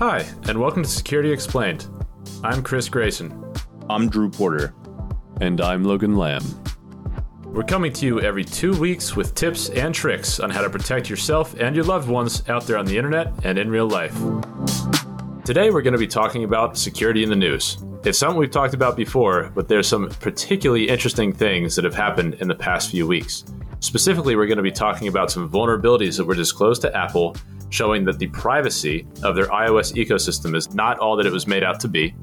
Hi, and welcome to Security Explained. I'm Chris Grayson. I'm Drew Porter. And I'm Logan Lamb. We're coming to you every two weeks with tips and tricks on how to protect yourself and your loved ones out there on the internet and in real life. Today, we're going to be talking about security in the news. It's something we've talked about before, but there's some particularly interesting things that have happened in the past few weeks. Specifically, we're going to be talking about some vulnerabilities that were disclosed to Apple, showing that the privacy of their iOS ecosystem is not all that it was made out to be.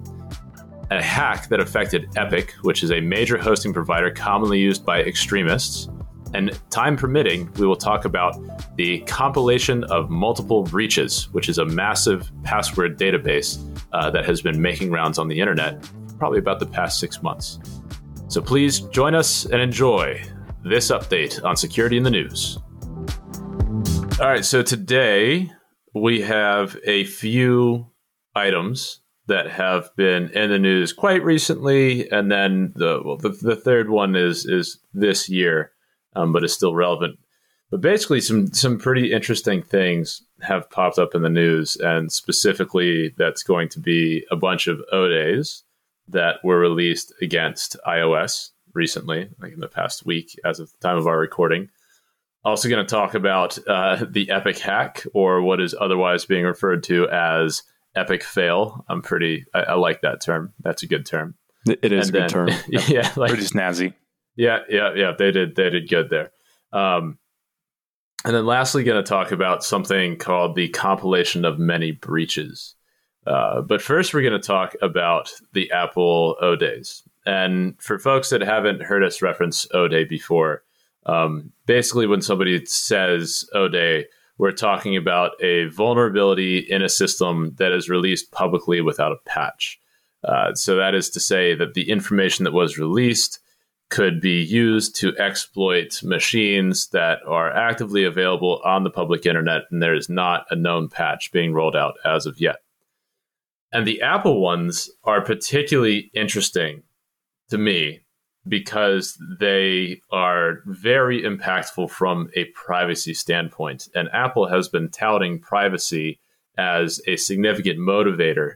A hack that affected Epik, which is a major hosting provider commonly used by extremists. And time permitting, we will talk about the compilation of multiple breaches, which is a massive password database uh, that has been making rounds on the internet probably about the past six months. So please join us and enjoy this update on security in the news. All right, so today we have a few items that have been in the news quite recently, and then the well, the, the third one is is this year, um, but is still relevant. But basically, some some pretty interesting things have popped up in the news, and specifically, that's going to be a bunch of O days that were released against iOS recently, like in the past week, as of the time of our recording. Also, going to talk about uh, the Epik hack, or what is otherwise being referred to as Epik fail. I'm pretty. I, I like that term. That's a good term. It is and a good then, term. yeah, like, pretty snazzy. Yeah, yeah, yeah. They did. They did good there. Um, and then lastly, going to talk about something called the compilation of many breaches. Uh, but first, we're going to talk about the Apple O days. And for folks that haven't heard us reference O day before, um, basically, when somebody says O day, we're talking about a vulnerability in a system that is released publicly without a patch. Uh, so that is to say that the information that was released could be used to exploit machines that are actively available on the public internet, and there is not a known patch being rolled out as of yet. And the Apple ones are particularly interesting to me because they are very impactful from a privacy standpoint. And Apple has been touting privacy as a significant motivator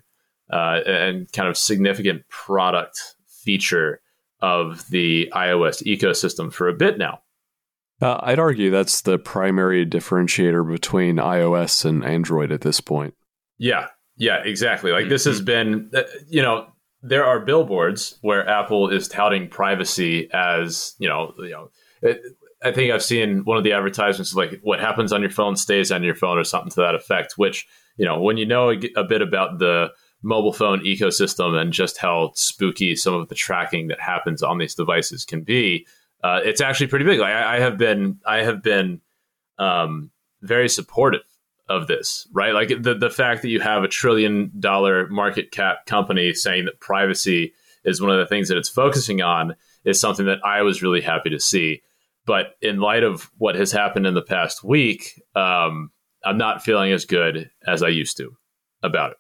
uh, and kind of significant product feature of the iOS ecosystem for a bit now. Uh, I'd argue that's the primary differentiator between iOS and Android at this point. Yeah, yeah, exactly. Like this has been, uh, you know, there are billboards where Apple is touting privacy as, you know, you know, it, I think I've seen one of the advertisements like what happens on your phone stays on your phone or something to that effect, which, you know, when you know a, bit about the mobile phone ecosystem and just how spooky some of the tracking that happens on these devices can be, uh, it's actually pretty big. Like I, I have been, I have been um, very supportive of this, right? Like the the fact that you have a trillion dollar market cap company saying that privacy is one of the things that it's focusing on is something that I was really happy to see. But in light of what has happened in the past week, um, I'm not feeling as good as I used to about it.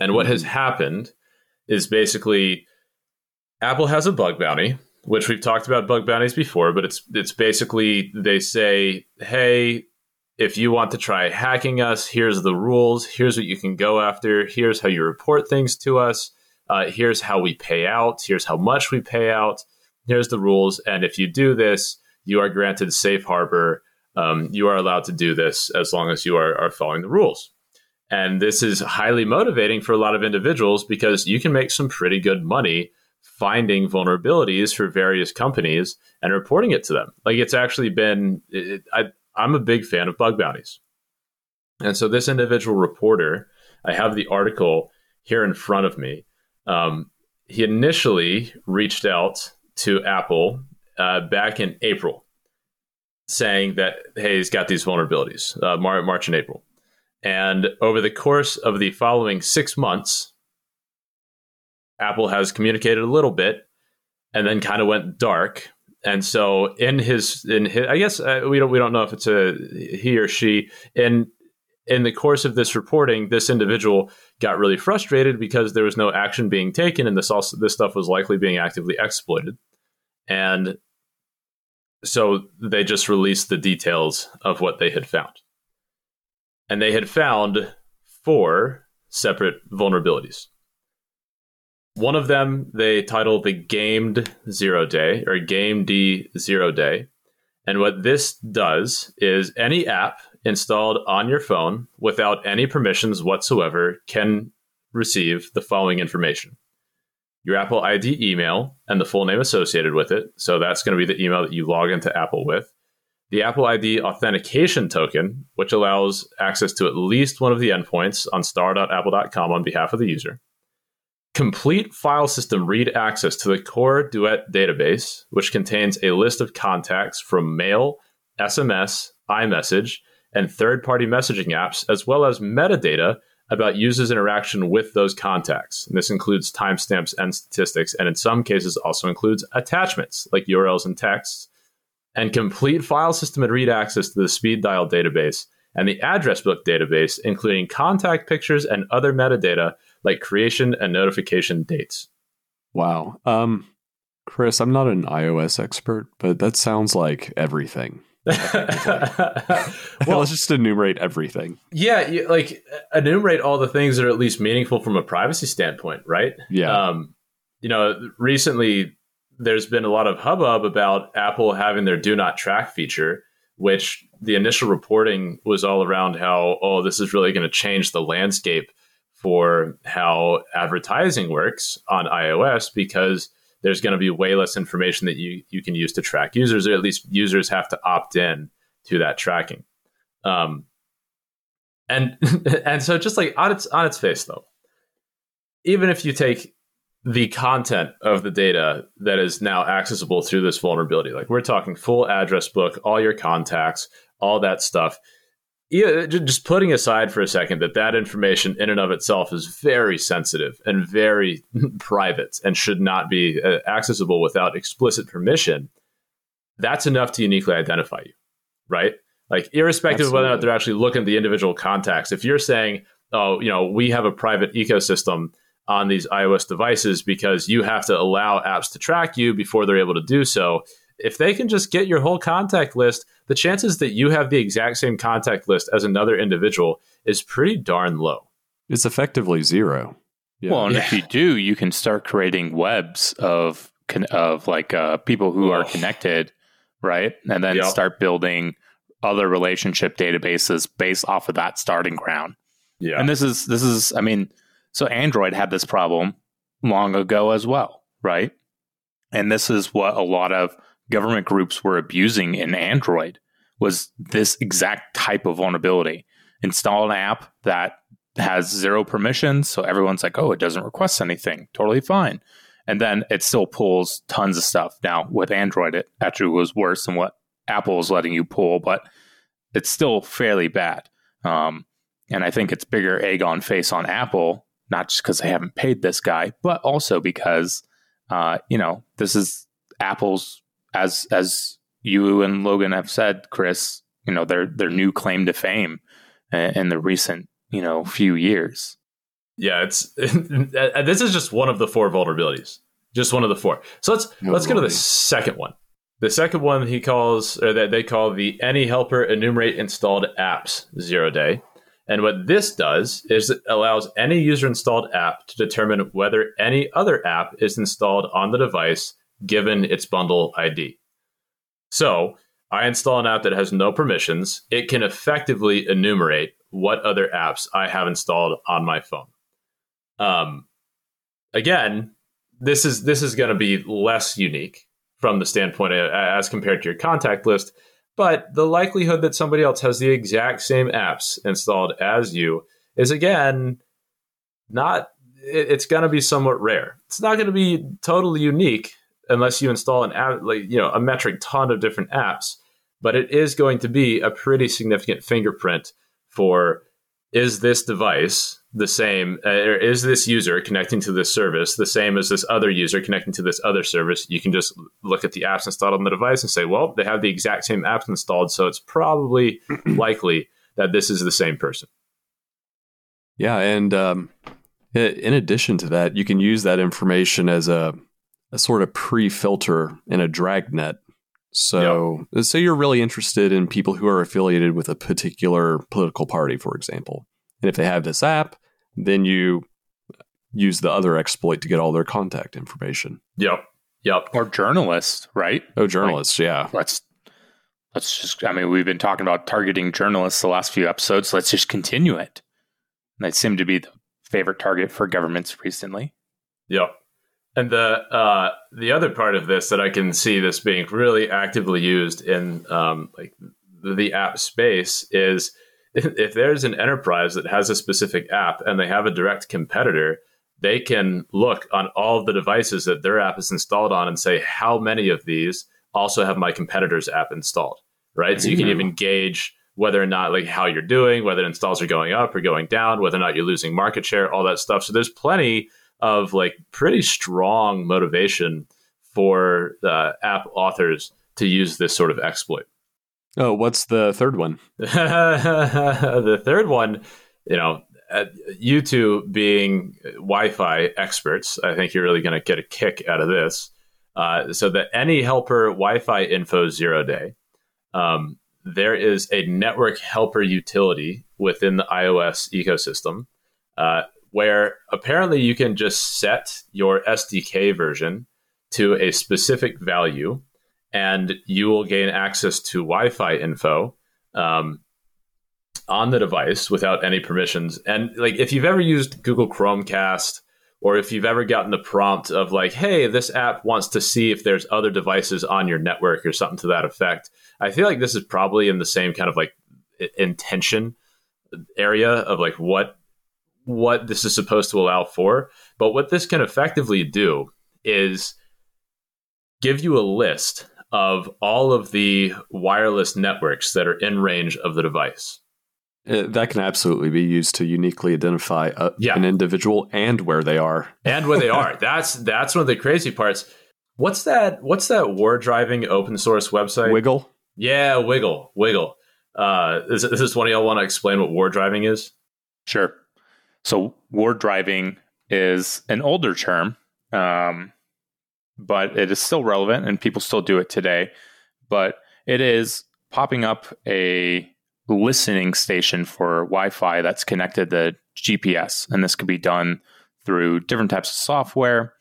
And what has happened is basically Apple has a bug bounty, which we've talked about bug bounties before, but it's it's basically they say, "Hey, if you want to try hacking us, here's the rules. Here's what you can go after. Here's how you report things to us. Uh, here's how we pay out. Here's how much we pay out. Here's the rules. And if you do this, you are granted safe harbor. Um, you are allowed to do this as long as you are, are following the rules. And this is highly motivating for a lot of individuals because you can make some pretty good money finding vulnerabilities for various companies and reporting it to them. Like it's actually been, it, I, I'm a big fan of bug bounties. And so this individual reporter, I have the article here in front of me. Um, he initially reached out to Apple uh, back in April, saying that hey, he's got these vulnerabilities, uh, March and April. And over the course of the following six months, Apple has communicated a little bit and then kind of went dark. And so in his in his, I guess uh, we don't we don't know if it's a he or she. In in the course of this reporting, this individual got really frustrated because there was no action being taken, and this also this stuff was likely being actively exploited. And so they just released the details of what they had found and they had found four separate vulnerabilities. One of them they title the gamed zero day or game D zero day. And what this does is any app installed on your phone without any permissions whatsoever can receive the following information your Apple ID email and the full name associated with it. So that's going to be the email that you log into Apple with. The Apple ID authentication token, which allows access to at least one of the endpoints on star.apple.com on behalf of the user. Complete file system read access to the CoreDuet database, which contains a list of contacts from mail, SMS, iMessage, and third party messaging apps, as well as metadata about users' interaction with those contacts. And this includes timestamps and statistics, and in some cases also includes attachments like URLs and texts, and complete file system and read access to the speed dial database and the address book database, including contact pictures and other metadata like creation and notification dates. Wow. Um, Chris, I'm not an iOS expert, but that sounds like everything. well, let's just enumerate everything. Yeah, you, like enumerate all the things that are at least meaningful from a privacy standpoint, right? Yeah. Um, you know, recently there's been a lot of hubbub about Apple having their do not track feature, which the initial reporting was all around how, oh, this is really going to change the landscape for how advertising works on iOS because there's going to be way less information that you, you can use to track users, or at least users have to opt in to that tracking. Um, and and so just like on its on its face though, even if you take the content of the data that is now accessible through this vulnerability, like we're talking full address book, all your contacts, all that stuff, yeah, just putting aside for a second that that information in and of itself is very sensitive and very private and should not be uh, accessible without explicit permission, that's enough to uniquely identify you, right? Like, irrespective Absolutely. of whether or not they're actually looking at the individual contacts, if you're saying, oh, you know, we have a private ecosystem on these iOS devices because you have to allow apps to track you before they're able to do so, if they can just get your whole contact list, the chances that you have the exact same contact list as another individual is pretty darn low. It's effectively zero. Yeah. Well, and yeah. if you do, you can start creating webs of of like uh, people who are connected, right? And then yep. start building other relationship databases based off of that starting ground. Yeah. And this is this is I mean, so Android had this problem long ago as well, right? And this is what a lot of government groups were abusing in Android was this exact type of vulnerability. Install an app that has zero permissions, so everyone's like, "Oh, it doesn't request anything. Totally fine." And then it still pulls tons of stuff. Now, with Android, it actually was worse than what Apple is letting you pull, but it's still fairly bad. Um, and I think it's bigger egg on face on Apple, not just because they haven't paid this guy, but also because, uh, you know, this is Apple's as as you and Logan have said, Chris, you know their their new claim to fame in the recent you know few years. Yeah, it's this is just one of the four vulnerabilities, just one of the four. So let's no let's go to the second one. The second one he calls or that they call the any helper enumerate installed apps zero day. And what this does is it allows any user installed app to determine whether any other app is installed on the device given its bundle ID. So I install an app that has no permissions. It can effectively enumerate what other apps I have installed on my phone. Um, again, this is this is going to be less unique from the standpoint of, as compared to your contact list, but the likelihood that somebody else has the exact same apps installed as you is again not. It's going to be somewhat rare. It's not going to be totally unique, unless you install an app, like you know, a metric ton of different apps. But it is going to be a pretty significant fingerprint for is this device the same, uh, or is this user connecting to this service the same as this other user connecting to this other service? You can just look at the apps installed on the device and say, well, they have the exact same apps installed, so it's probably likely that this is the same person. Yeah, and um, in addition to that, you can use that information as a a sort of pre-filter in a dragnet. So, yep. say you're really interested in people who are affiliated with a particular political party, for example, And if they have this app, then you use the other exploit to get all their contact information. Yep. Yep. Or journalists, right? Oh, journalists, like, yeah. Let's let's just I mean, we've been talking about targeting journalists the last few episodes. let's just continue it. They seem to be the favorite target for governments recently. Yep. And the uh, the other part of this that I can see this being really actively used in um, like the app space is if there's an enterprise that has a specific app and they have a direct competitor, they can look on all of the devices that their app is installed on and say how many of these also have my competitor's app installed, right? So you can mm-hmm. even gauge whether or not like how you're doing, whether installs are going up or going down, whether or not you're losing market share, all that stuff. So there's plenty of like pretty strong motivation for uh, app authors to use this sort of exploit. Oh, what's the third one? the third one, you know, you two being Wi-Fi experts, I think you're really going to get a kick out of this. Uh, so that AnyHelper Wi-Fi info zero day, um, there is a network helper utility within the iOS ecosystem uh, where apparently you can just set your SDK version to a specific value and you will gain access to Wi Fi info. Um, on the device without any permissions. And like if you've ever used Google Chromecast or if you've ever gotten the prompt of like, hey, this app wants to see if there's other devices on your network or something to that effect, I feel like this is probably in the same kind of like intention area of like what what this is supposed to allow for. But what this can effectively do is give you a list of all of the wireless networks that are in range of the device. Uh, that can absolutely be used to uniquely identify a, yeah. an individual and where they are. And where they are. That's that's one of the crazy parts. What's that? What's that war driving open source website? WiGLE. Yeah, WiGLE. WiGLE. Uh, is, is this one of y'all want to explain what war driving is? Sure. So war driving is an older term, um, but it is still relevant and people still do it today. But it is popping up a listening station for Wi-Fi that's connected to GPS, and this could be done through different types of software.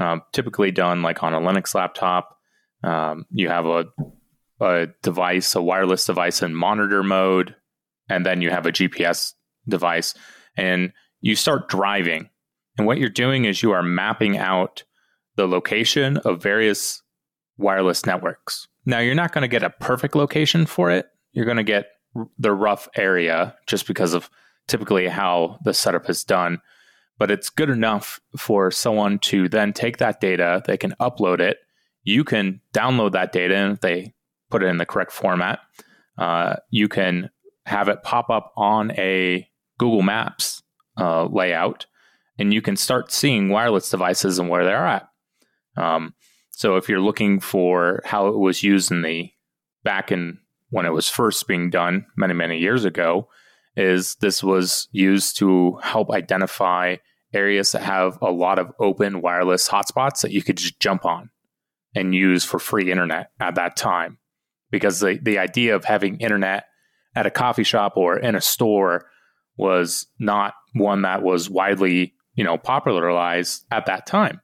Um, typically done like on a Linux laptop. Um, you have a, a device, a wireless device in monitor mode, and then you have a GPS device, and you start driving. And what you're doing is you are mapping out the location of various wireless networks. Now, you're not going to get a perfect location for it. You're going to get the rough area just because of typically how the setup is done. But it's good enough for someone to then take that data, they can upload it. You can download that data, and if they put it in the correct format, uh, you can have it pop up on a Google Maps uh, layout, and you can start seeing wireless devices and where they're at. Um, so if you're looking for how it was used in the back in when it was first being done many, many years ago, is this was used to help identify areas that have a lot of open wireless hotspots that you could just jump on and use for free internet at that time. Because the, the idea of having internet at a coffee shop or in a store was not one that was widely, you know, popularized at that time.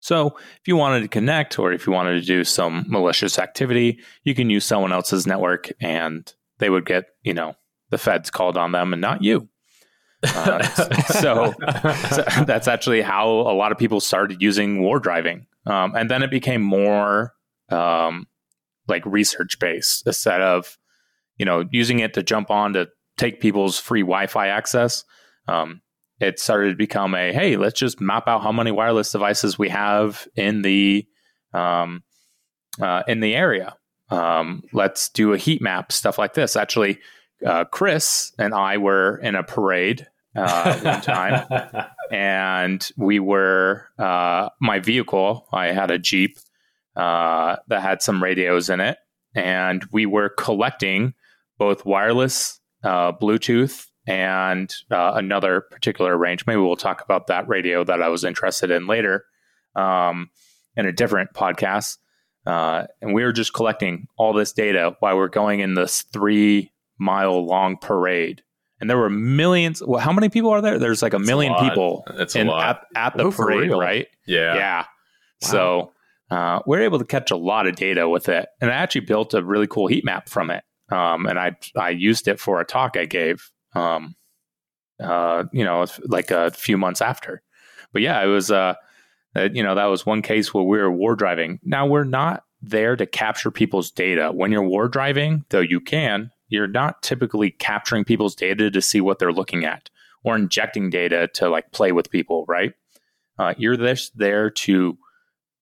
So if you wanted to connect or if you wanted to do some malicious activity, you can use someone else's network and they would get, you know, the feds called on them and not you. Uh, so, so, that's actually how a lot of people started using war driving. Um, and then it became more um, like research based instead of, you know, using it to jump on to take people's free Wi Fi access. Um, it started to become a hey, let's just map out how many wireless devices we have in the um, uh, in the area. Um, let's do a heat map, stuff like this. Actually, uh, Chris and I were in a parade uh, one time, and we were uh, my vehicle. I had a Jeep uh, that had some radios in it, and we were collecting both wireless, uh, Bluetooth, and uh, another particular range. Maybe we'll talk about that radio that I was interested in later um, in a different podcast. Uh, and we were just collecting all this data while we're going in this three mile long parade. and there were millions. Well, how many people are there? There's like a That's million a lot. people That's a in, lot. at, at the Oh, parade, right? Yeah. Yeah. So uh, we're able to catch a lot of data with it, and I actually built a really cool heat map from it. Um, and I I used it for a talk I gave. Um, uh, you know, like a few months after. But yeah, it was. Uh, uh, you know, that was one case where we were war driving. Now we're not there to capture people's data. When you're war driving, though, you can. You're not typically capturing people's data to see what they're looking at or injecting data to like play with people, right? Uh, you're just there to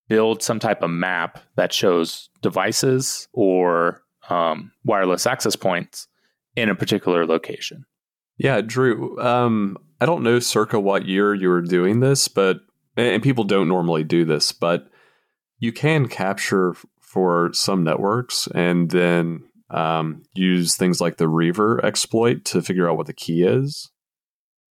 build some type of map that shows devices or um, wireless access points in a particular location. Yeah, Drew. Um, I don't know circa what year you were doing this, but and people don't normally do this, but you can capture for some networks and then um, use things like the Reaver exploit to figure out what the key is,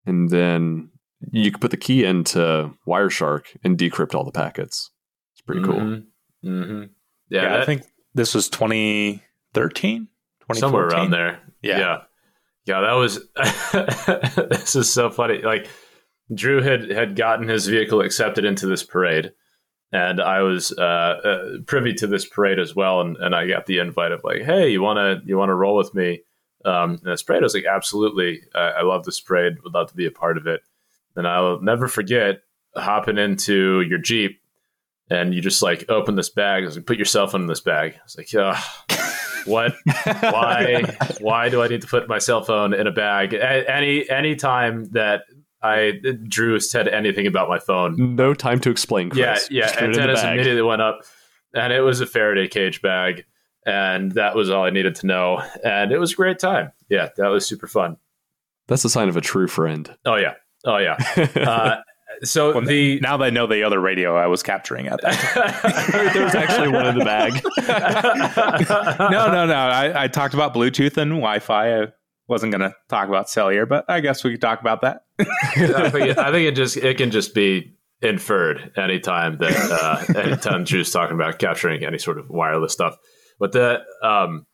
and then you can put the key into Wireshark and decrypt all the packets. It's pretty cool. Mm-hmm. Mm-hmm. Yeah, Yeah, I think this was 2013, somewhere around there. Yeah. yeah, Yeah, That was. this is so funny. Like Drew had had gotten his vehicle accepted into this parade, and I was uh, uh, privy to this parade as well. And, and I got the invite of like, hey, you wanna you wanna roll with me? Um, and this parade, I was like, absolutely. I, I love this parade. Would love to be a part of it. And I'll never forget hopping into your Jeep and you just like open this bag. and like, put your cell phone in this bag. I was like, yeah, what? Why? why do I need to put my cell phone in a bag? A- Any any time that I Drew said anything about my phone, No time to explain. Chris. yeah, yeah, put it in the antennas bag. immediately went up, and it was a Faraday cage bag, and that was all I needed to know, and it was a great time. Yeah, that was super fun. That's a sign of a true friend. Oh yeah, oh yeah. Uh, so Well, the Now that I know the other radio I was capturing at that time. there was actually one in the bag. no, no, no. I, I talked about Bluetooth and Wi Fi. I wasn't going to talk about cellular, but I guess we could talk about that. I think, I think it just it can just be inferred anytime that uh, anytime Drew's talking about capturing any sort of wireless stuff. But the um,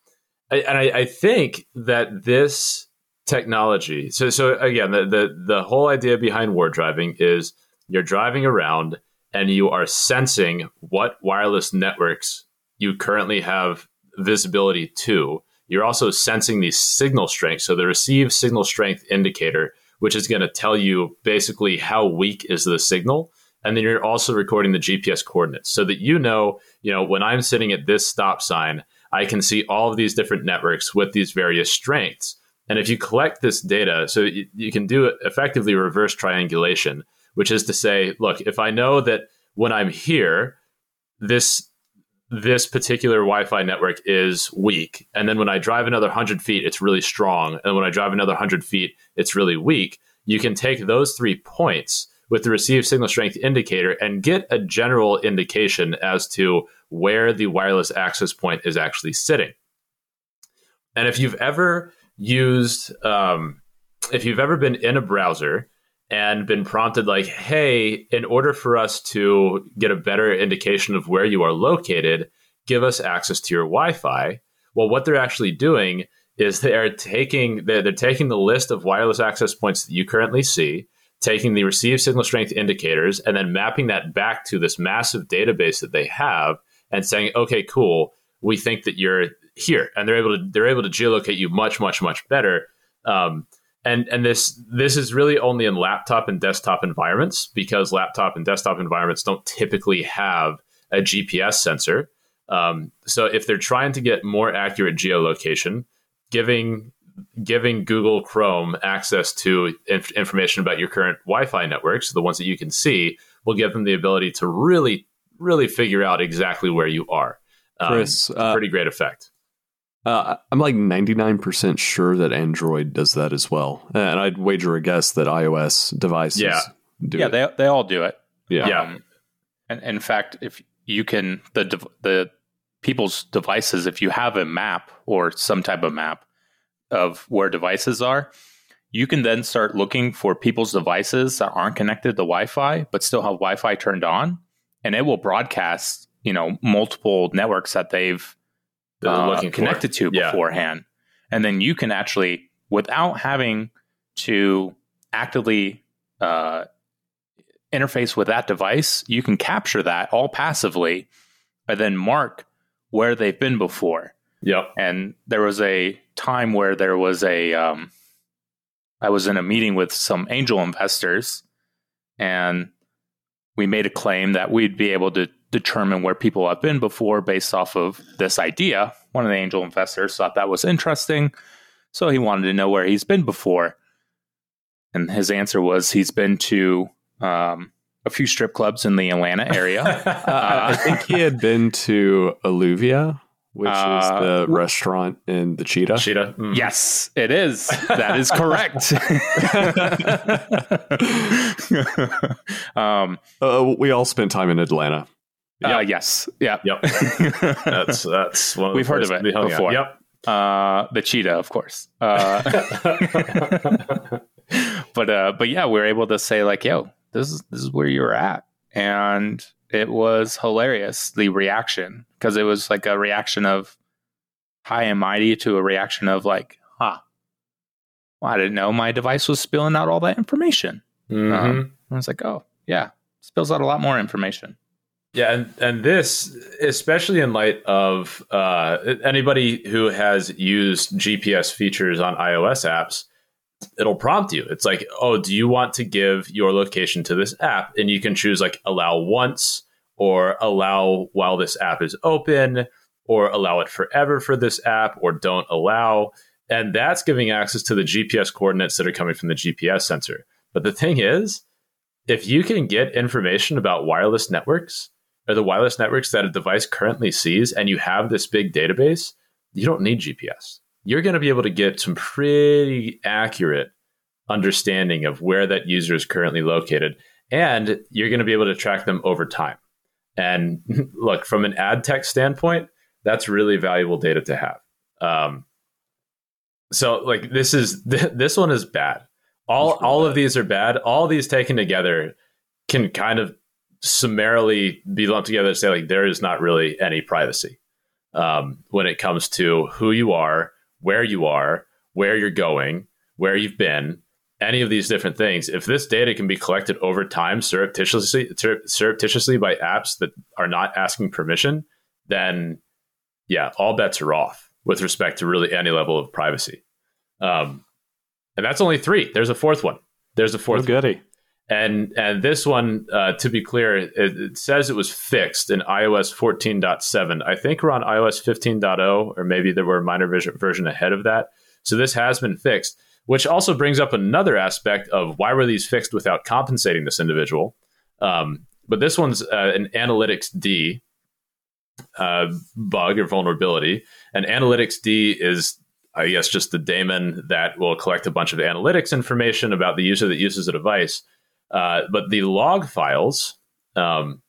I, and I, I think that this technology. So so again, the, the the whole idea behind war driving is you're driving around and you are sensing what wireless networks you currently have visibility to. You're also sensing the signal strength. So the received signal strength indicator, which is going to tell you basically how weak is the signal. And then you're also recording the GPS coordinates so that you know, you know, when I'm sitting at this stop sign, I can see all of these different networks with these various strengths. And if you collect this data, so you, you can do effectively reverse triangulation, which is to say, look, if I know that when I'm here, this this particular Wi-Fi network is weak, and then when I drive another hundred feet, it's really strong, and when I drive another hundred feet, it's really weak. You can take those three points with the received signal strength indicator and get a general indication as to where the wireless access point is actually sitting. And if you've ever used, um, if you've ever been in a browser and been prompted, like, hey, in order for us to get a better indication of where you are located, give us access to your Wi Fi. Well, what they're actually doing is they are taking they're, they're taking the list of wireless access points that you currently see, taking the received signal strength indicators, and then mapping that back to this massive database that they have, and saying, okay, cool, we think that you're here, and they're able to they're able to geolocate you much much much better. Um, and and this this is really only in laptop and desktop environments because laptop and desktop environments don't typically have a GPS sensor. Um, so if they're trying to get more accurate geolocation, giving giving Google Chrome access to inf- information about your current Wi-Fi networks, the ones that you can see, will give them the ability to really really figure out exactly where you are. Um, Chris, uh, pretty great effect. Uh, I'm like 99% sure that Android does that as well. And I'd wager a guess that iOS devices Yeah. do yeah, it. they, they all do it. yeah. Yeah. Um, and in fact, if you can, the dev- the people's devices, if you have a map or some type of map of where devices are, you can then start looking for people's devices that aren't connected to Wi-Fi but still have Wi-Fi turned on, and it will broadcast, you know, multiple networks that they've That they're uh, connected to Yeah. beforehand, and then you can actually, without having to actively uh, interface with that device, you can capture that all passively and then mark where they've been before. Yep. And there was a time where there was a, um, I was in a meeting with some angel investors and we made a claim that we'd be able to determine where people have been before based off of this idea. One of the angel investors thought that was interesting. So he wanted to know where he's been before. And his answer was he's been to um, a few strip clubs in the Atlanta area. uh, I think he had been to Alluvia, which uh, is the restaurant in the Cheetah. Cheetah. Mm. Yes, it is. That is correct. um, uh, we all spent time in Atlanta. Uh, yes. Yeah. Yep. that's that's one. We've heard of it before. Yep. Uh, the cheetah, of course. Uh, but uh, but yeah, we are able to say like, "Yo, this is this is where you're at," and it was hilarious the reaction because it was like a reaction of high and mighty to a reaction of like, "Huh, well, I didn't know my device was spilling out all that information." Mm-hmm. Um, I was like, "Oh, yeah, spills out a lot more information." Yeah, and and this, especially in light of uh, anybody who has used GPS features on iOS apps, it'll prompt you. It's like, oh, do you want to give your location to this app? And you can choose like allow once or allow while this app is open or allow it forever for this app or don't allow. And that's giving access to the GPS coordinates that are coming from the GPS sensor. But the thing is, if you can get information about wireless networks, or the wireless networks that a device currently sees, and you have this big database, you don't need GPS. You're going to be able to get some pretty accurate understanding of where that user is currently located. And you're going to be able to track them over time. And look, from an ad tech standpoint, that's really valuable data to have. Um, so, like this is this one is bad. All all bad. of these are bad. All these taken together can kind of summarily be lumped together to say like there is not really any privacy um, when it comes to who you are, where you are, where you're going, where you've been, any of these different things. If this data can be collected over time surreptitiously, surreptitiously by apps that are not asking permission, then yeah, all bets are off with respect to really any level of privacy. Um, and that's only three. There's a fourth one. There's a fourth. Oh, goody. And and this one, uh, to be clear, it, it, says it was fixed in iOS 14.7. I think we're on iOS 15.0, or maybe there were a minor version, ahead of that. So this has been fixed, which also brings up another aspect of why were these fixed without compensating this individual. Um, but this one's uh, an Analytics D uh, bug or vulnerability. And Analytics D is I guess just the daemon that will collect a bunch of analytics information about the user that uses a device. Uh, but the log files um,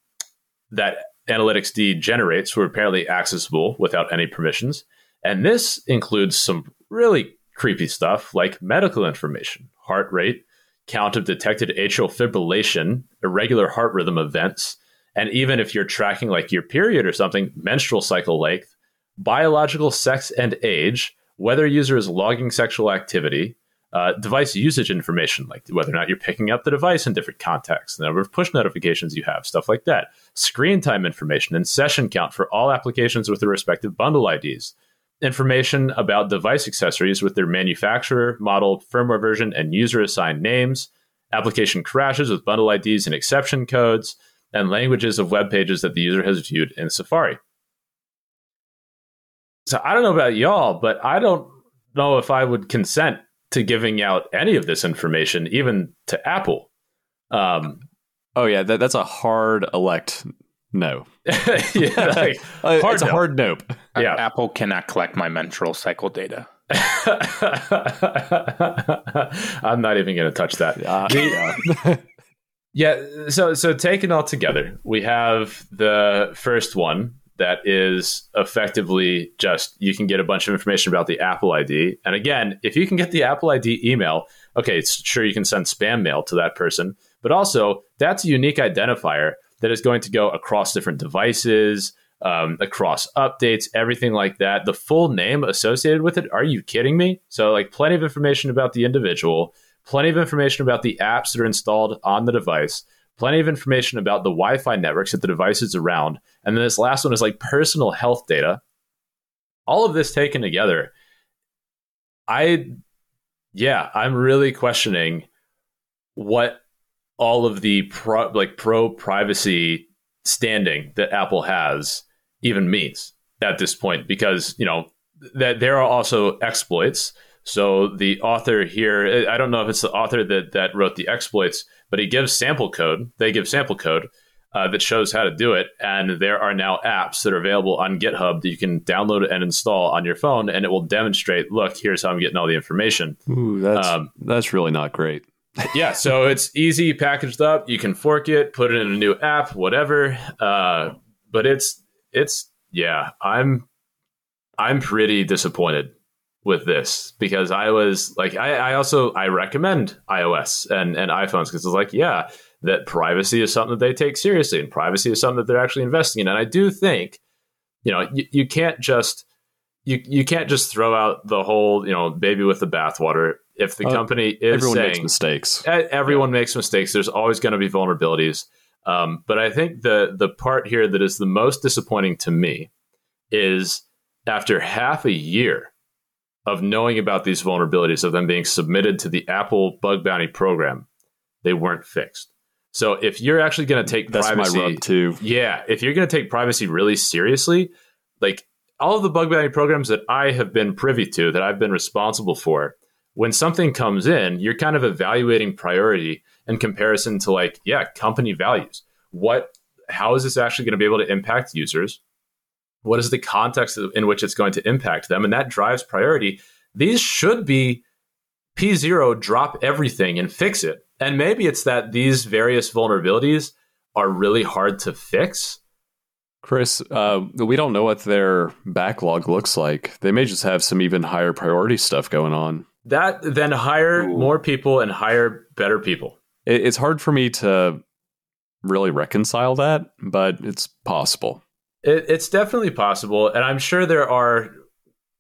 that Analytics D generates were apparently accessible without any permissions. And this includes some really creepy stuff like medical information, heart rate, count of detected atrial fibrillation, irregular heart rhythm events, and even if you're tracking like your period or something, menstrual cycle length, biological sex and age, whether user is logging sexual activity, uh, device usage information, like whether or not you're picking up the device in different contexts, the number of push notifications you have, stuff like that, screen time information, and session count for all applications with their respective bundle IDs, information about device accessories with their manufacturer, model, firmware version, and user assigned names, application crashes with bundle IDs and exception codes, and languages of web pages that the user has viewed in Safari. So I don't know about y'all, but I don't know if I would consent to giving out any of this information, even to Apple. Um, oh yeah, that, that's a hard elect no. yeah, like, uh, hard it's no. a hard nope. Yeah, Apple cannot collect my menstrual cycle data. I'm not even going to touch that. Uh, yeah. yeah. So, so taken all together, we have the first one that is effectively just you can get a bunch of information about the Apple ID. And again, if you can get the Apple ID email, okay, sure you can send spam mail to that person, but also that's a unique identifier that is going to go across different devices, um, across updates, everything like that. The full name associated with it, are you kidding me? So, like, plenty of information about the individual, plenty of information about the apps that are installed on the device, plenty of information about the Wi Fi networks that the device is around. And then this last one is like personal health data. All of this taken together, I, yeah, I'm really questioning what all of the pro, like pro privacy standing that Apple has even means at this point because you know that there are also exploits so the author here i don't know if it's the author that that wrote the exploits but he gives sample code they give sample code uh, that shows how to do it and there are now apps that are available on github that you can download and install on your phone and it will demonstrate look here's how i'm getting all the information Ooh, that's um, that's really not great yeah, so it's easy packaged up. You can fork it, put it in a new app, whatever. Uh, but it's it's yeah, I'm I'm pretty disappointed with this because I was like I, I also I recommend iOS and, and iPhones because it's like, yeah, that privacy is something that they take seriously and privacy is something that they're actually investing in. And I do think, you know, you, you can't just you you can't just throw out the whole, you know, baby with the bathwater if the uh, company is everyone saying, makes mistakes, everyone yeah. makes mistakes. There's always going to be vulnerabilities. Um, but I think the the part here that is the most disappointing to me is after half a year of knowing about these vulnerabilities of them being submitted to the Apple bug bounty program, they weren't fixed. So if you're actually going to take That's privacy, my rub too. Yeah, if you're going to take privacy really seriously, like all of the bug bounty programs that I have been privy to, that I've been responsible for, when something comes in, you're kind of evaluating priority in comparison to like, yeah, company values. What, how is this actually going to be able to impact users? What is the context in which it's going to impact them? And that drives priority. These should be P0 drop everything and fix it. And maybe it's that these various vulnerabilities are really hard to fix. Chris, uh, we don't know what their backlog looks like. They may just have some even higher priority stuff going on. That then hire Ooh. more people and hire better people. It's hard for me to really reconcile that, but it's possible. It, it's definitely possible, and I'm sure there are.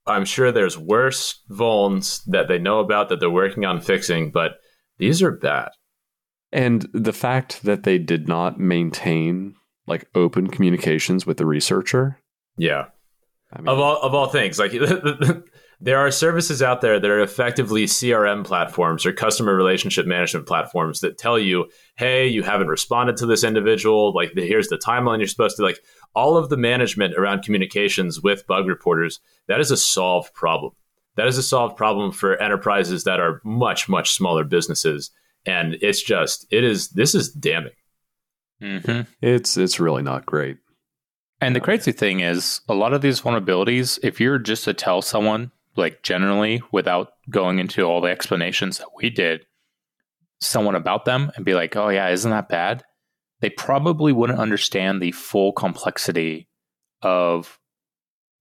I'm sure there's worse vulns that they know about that they're working on fixing, but these are bad. And the fact that they did not maintain like open communications with the researcher. Yeah. I mean, of all of all things, like there are services out there that are effectively CRM platforms or customer relationship management platforms that tell you, hey, you haven't responded to this individual. Like, here's the timeline you're supposed to like. All of the management around communications with bug reporters, that is a solved problem. That is a solved problem for enterprises that are much, much smaller businesses. And it's just, it is, this is damning. Mm-hmm. It's, it's really not great. And the crazy thing is, a lot of these vulnerabilities, if you're just to tell someone like generally without going into all the explanations that we did someone about them and be like oh yeah isn't that bad? They probably wouldn't understand the full complexity of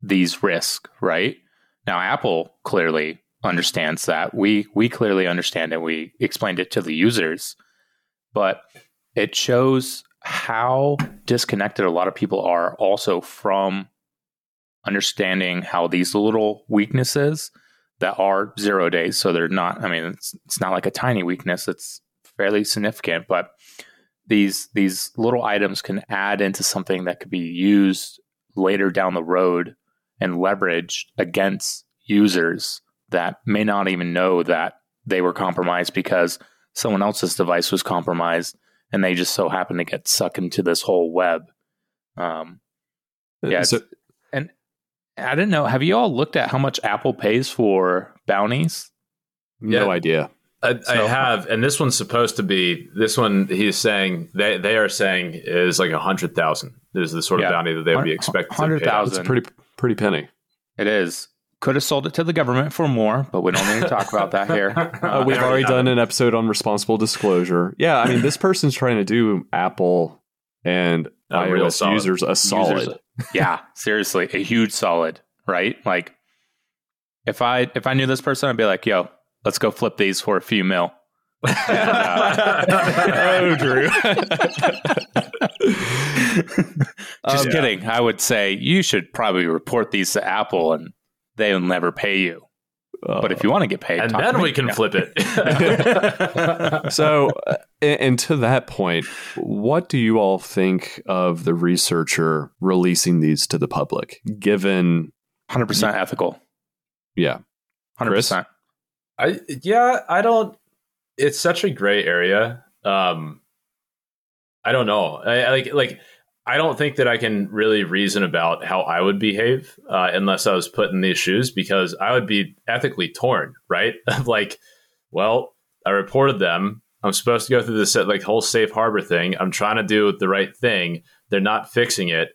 these risks right? Now apple clearly understands that. We we clearly understand it we explained it to the users but it shows how disconnected a lot of people are also from understanding how these little weaknesses that are zero days, so they're not. I mean, it's it's not like a tiny weakness; it's fairly significant. But these these little items can add into something that could be used later down the road and leveraged against users that may not even know that they were compromised because someone else's device was compromised and they just so happen to get sucked into this whole web. Um, yeah, so, I didn't know. Have you all looked at how much Apple pays for bounties? No yeah. idea. I, so, I, have, and this one's supposed to be. This one he's saying they they are saying is like a hundred thousand. Is the sort of bounty that they would be expecting. Hundred thousand. It's pretty pretty penny. It is. Could have sold it to the government for more, but we don't need to talk about that here. Uh, we've already done an episode on responsible disclosure. Yeah, I mean, this person's trying to do Apple and a iOS users a solid. Users, yeah, seriously, a huge solid, right? Like if I if I knew this person, I'd be like, "Yo, let's go flip these for a few mil." And, uh, oh, Drew. Just um, kidding. I would say you should probably report these to Apple, and they'll never pay you. Uh, but if you want to get paid, and then we can flip it. so, uh, and to that point, what do you all think of the researcher releasing these to the public? Given hundred percent ethical, yeah, hundred percent. I yeah, I don't. It's such a gray area. Um, I don't know. I, like like I don't think that I can really reason about how I would behave uh, unless I was put in these shoes because I would be ethically torn, right? like, well, I reported them. I'm supposed to go through this like whole safe harbor thing. I'm trying to do the right thing. They're not fixing it.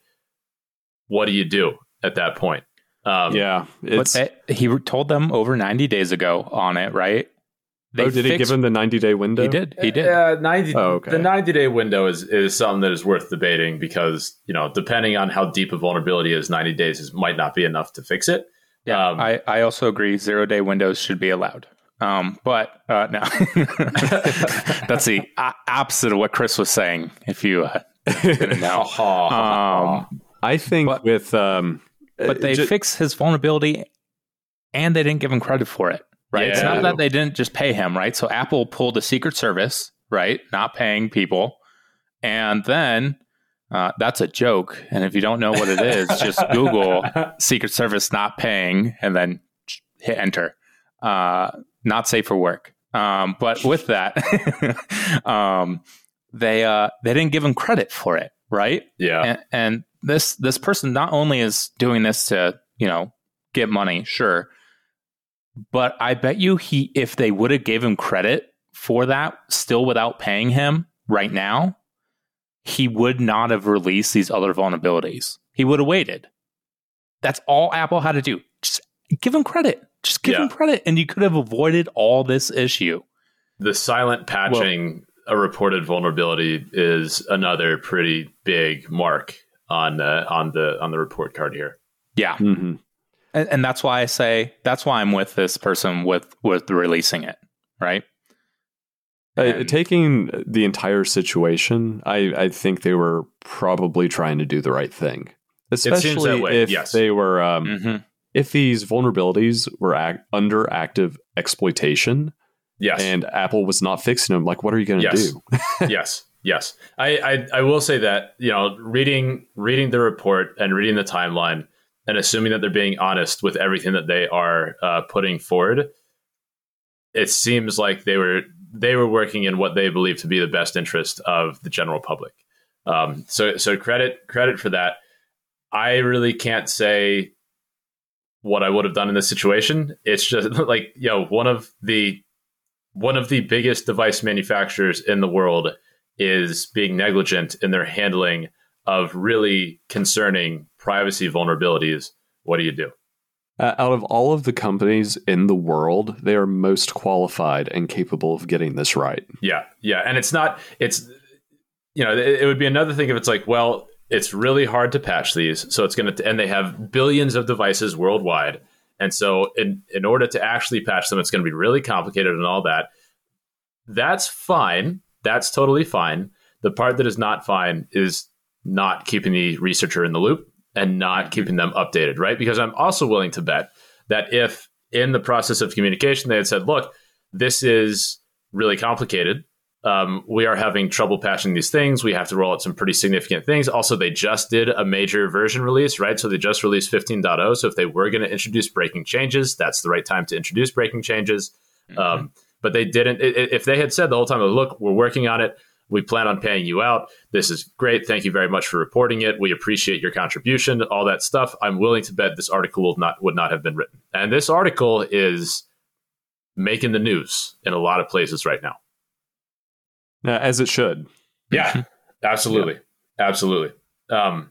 What do you do at that point? Um, yeah, it's, he told them over 90 days ago on it, right? They oh, did fixed, he give him the 90 day window? He did. He did. Uh, 90, oh, okay. The 90 day window is, is something that is worth debating because, you know, depending on how deep a vulnerability is, 90 days is, might not be enough to fix it. Yeah, um, I, I also agree zero day windows should be allowed. Um, but uh, no, that's the opposite of what Chris was saying. If you uh, didn't know, um, I think but, with um, but they just, fixed his vulnerability, and they didn't give him credit for it right? Yeah. It's not that they didn't just pay him, right? So Apple pulled a Secret Service, right? Not paying people. And then uh, that's a joke. And if you don't know what it is, just Google Secret Service not paying and then hit enter. Uh, not safe for work. Um, but with that, um, they uh, they didn't give him credit for it, right? Yeah. And, and this this person not only is doing this to you know get money, sure, but I bet you he if they would have gave him credit for that still without paying him right now, he would not have released these other vulnerabilities. He would have waited. That's all Apple had to do. Just give him credit. Just give yeah. him credit and you could have avoided all this issue. The silent patching well, a reported vulnerability is another pretty big mark on the on the on the report card here. Yeah. Mm-hmm and, and that's why I say that's why I'm with this person with with releasing it, right? Uh, taking the entire situation, I, I think they were probably trying to do the right thing, especially if yes. they were um, mm-hmm. if these vulnerabilities were act- under active exploitation. Yes, and Apple was not fixing them. Like, what are you going to yes. do? yes, yes. I, I I will say that you know reading reading the report and reading the timeline and assuming that they're being honest with everything that they are uh, putting forward, it seems like they were they were working in what they believe to be the best interest of the general public. Um, so so credit credit for that. I really can't say what I would have done in this situation. It's just like you know one of the one of the biggest device manufacturers in the world is being negligent in their handling of really concerning privacy vulnerabilities, what do you do? Uh, out of all of the companies in the world, they are most qualified and capable of getting this right. Yeah, yeah, and it's not. It's you know, it, it would be another thing if it's like, well, it's really hard to patch these, so it's going to, and they have billions of devices worldwide, and so in in order to actually patch them, it's going to be really complicated and all that. That's fine. That's totally fine. The part that is not fine is not keeping the researcher in the loop and not keeping them updated, right? Because I'm also willing to bet that if in the process of communication they had said, look, this is really complicated. Um, we are having trouble patching these things. We have to roll out some pretty significant things. Also, they just did a major version release, right? So they just released 15.0. So if they were going to introduce breaking changes, that's the right time to introduce breaking changes. Mm-hmm. Um, but they didn't. If they had said the whole time, look, we're working on it, we plan on paying you out. This is great. Thank you very much for reporting it. We appreciate your contribution, all that stuff. I'm willing to bet this article would not would not have been written. And this article is making the news in a lot of places right now. Uh, as it should. Yeah, absolutely. Yeah. Absolutely. Um,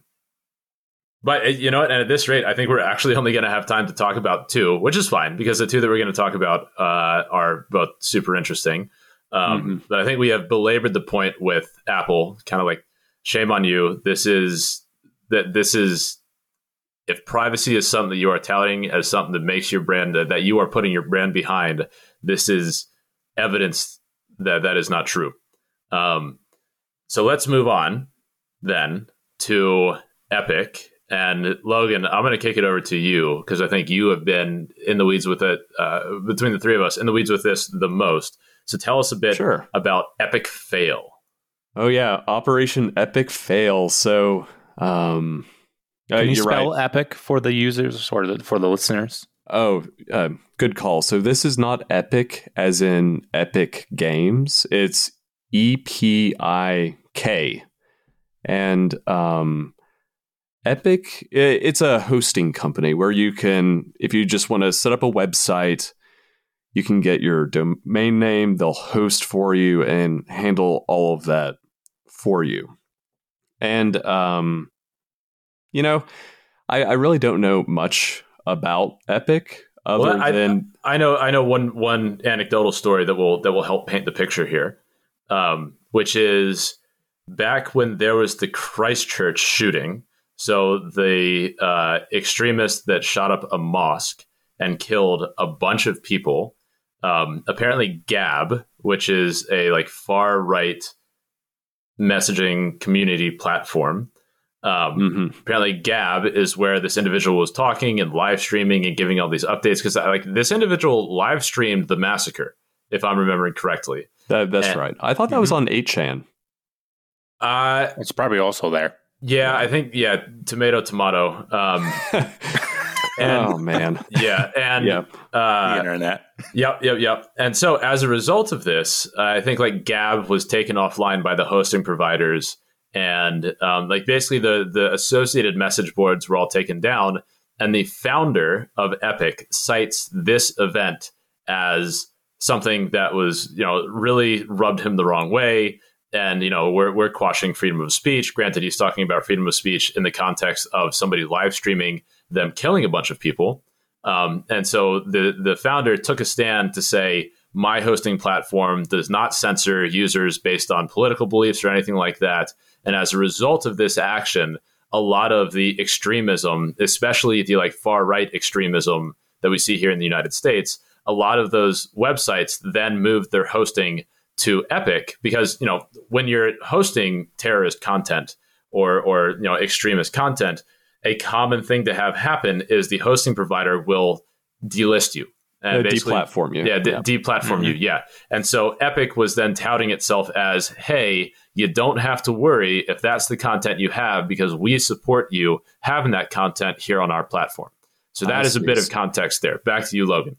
but uh, you know what? And at this rate, I think we're actually only going to have time to talk about two, which is fine because the two that we're going to talk about uh, are both super interesting. Um, mm-hmm. But I think we have belabored the point with Apple, kind of like shame on you. This is that this is if privacy is something that you are touting as something that makes your brand that you are putting your brand behind, this is evidence that that is not true. Um, so let's move on then to Epik And Logan, I'm going to kick it over to you because I think you have been in the weeds with it uh, between the three of us in the weeds with this the most. So tell us a bit sure. about Epik Fail. Oh yeah, Operation Epik Fail. So, um, uh, can you spell right. Epik for the users or the, for the listeners? Oh, uh, good call. So this is not Epic as in Epic Games. It's E P I K, and um, Epik, it's a hosting company where you can, if you just want to set up a website, you can get your domain name, they'll host for you and handle all of that for you. And, um, you know, I, I really don't know much about Epik other well, I, than I know I know one one anecdotal story that will that will help paint the picture here, um, which is back when there was the Christchurch shooting so the uh, extremists that shot up a mosque and killed a bunch of people. Um, apparently, Gab, which is a like far right messaging community platform. Um, mm-hmm. Apparently, Gab is where this individual was talking and live streaming and giving all these updates because like this individual live streamed the massacre, if I'm remembering correctly. That, that's and, right. I thought that mm-hmm. was on 8chan. Uh, it's probably also there. Yeah, I think yeah, tomato, tomato. Um, and, oh man, yeah, and yep. uh, the internet. Yep, yep, yep. And so as a result of this, uh, I think like Gab was taken offline by the hosting providers, and um, like basically the the associated message boards were all taken down. And the founder of Epik cites this event as something that was you know really rubbed him the wrong way and you know we're we're quashing freedom of speech. Granted, he's talking about freedom of speech in the context of somebody live streaming them killing a bunch of people. Um, and so the the founder took a stand to say my hosting platform does not censor users based on political beliefs or anything like that. And as a result of this action, a lot of the extremism, especially the like far right extremism that we see here in the United States, a lot of those websites then moved their hosting to Epik because you know when you're hosting terrorist content or or you know extremist content, a common thing to have happen is the hosting provider will delist you and uh, deplatform you. Yeah, yeah. deplatform mm-hmm. you. Yeah, and so Epik was then touting itself as, "Hey, you don't have to worry if that's the content you have because we support you having that content here on our platform." So that is a bit of context there. Back to you, Logan.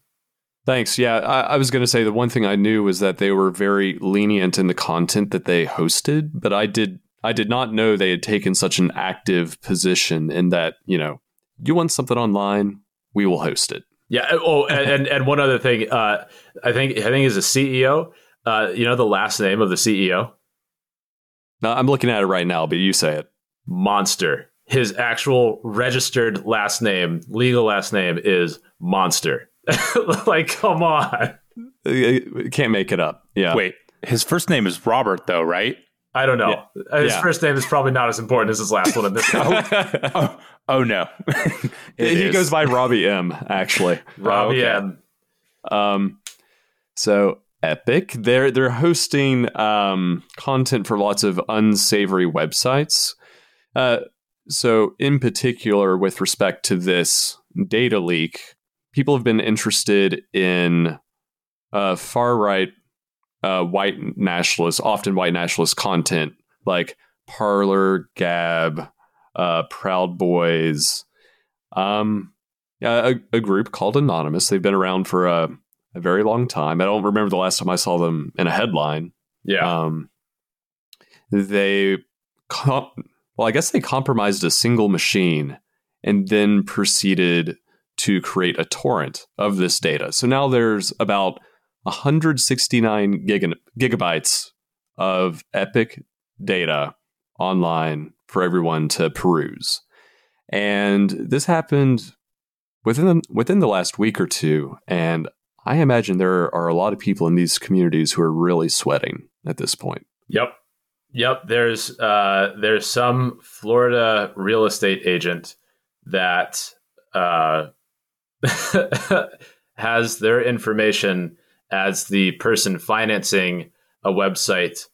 Thanks. Yeah, I, I was going to say the one thing I knew was that they were very lenient in the content that they hosted, but I did I did not know they had taken such an active position in that you know you want something online, we will host it. Yeah. Uh, oh, and and one other thing, uh, I think I think is a CEO. Uh, you know the last name of the CEO. No, I'm looking at it right now, but you say it. Monster. His actual registered last name, legal last name, is Monster. like, come on. Can't make it up. Yeah. Wait, his first name is Robert, though, right? I don't know. Yeah. His yeah. first name is probably not as important as his last one in this oh, oh, oh, no. he is. goes by Robbie M, actually. Robbie oh, okay. M. Um, so Epik, they're they're hosting um, content for lots of unsavory websites. Uh, so in particular, with respect to this data leak, people have been interested in uh, far right uh, white nationalist, often white nationalist content like Parler, Gab, uh, Proud Boys, um, a, a, group called Anonymous. They've been around for a, a, very long time. I don't remember the last time I saw them in a headline. Yeah. Um, they, com- well, I guess they compromised a single machine and then proceeded to create a torrent of this data. So now there's about 169 gigabytes of Epik data online for everyone to peruse. And this happened within the, within the last week or two and I imagine there are a lot of people in these communities who are really sweating at this point. Yep. Yep, there's uh, there's some Florida real estate agent that uh, has their information as the person financing a website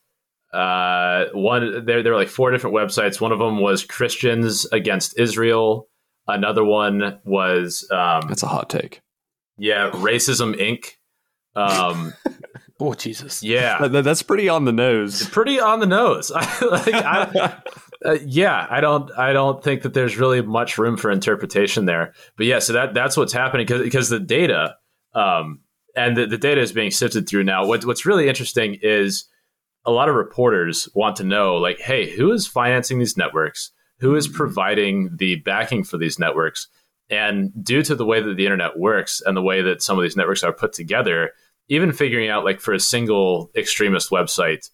uh, one there there were like four different websites. One of them was Christians Against Israel. Another one was um, that's a hot take. Yeah, Racism Inc. Um, oh Jesus! Yeah, that, that's pretty on the nose. Pretty on the nose. like, I, uh, yeah, I don't, I don't think that there's really much room for interpretation there. But yeah, so that that's what's happening because because the data, um, and the, the data is being sifted through now. What, what's really interesting is a lot of reporters want to know, like, hey, who is financing these networks? Who is mm-hmm. providing the backing for these networks? And due to the way that the internet works and the way that some of these networks are put together, even figuring out, like, for a single extremist website,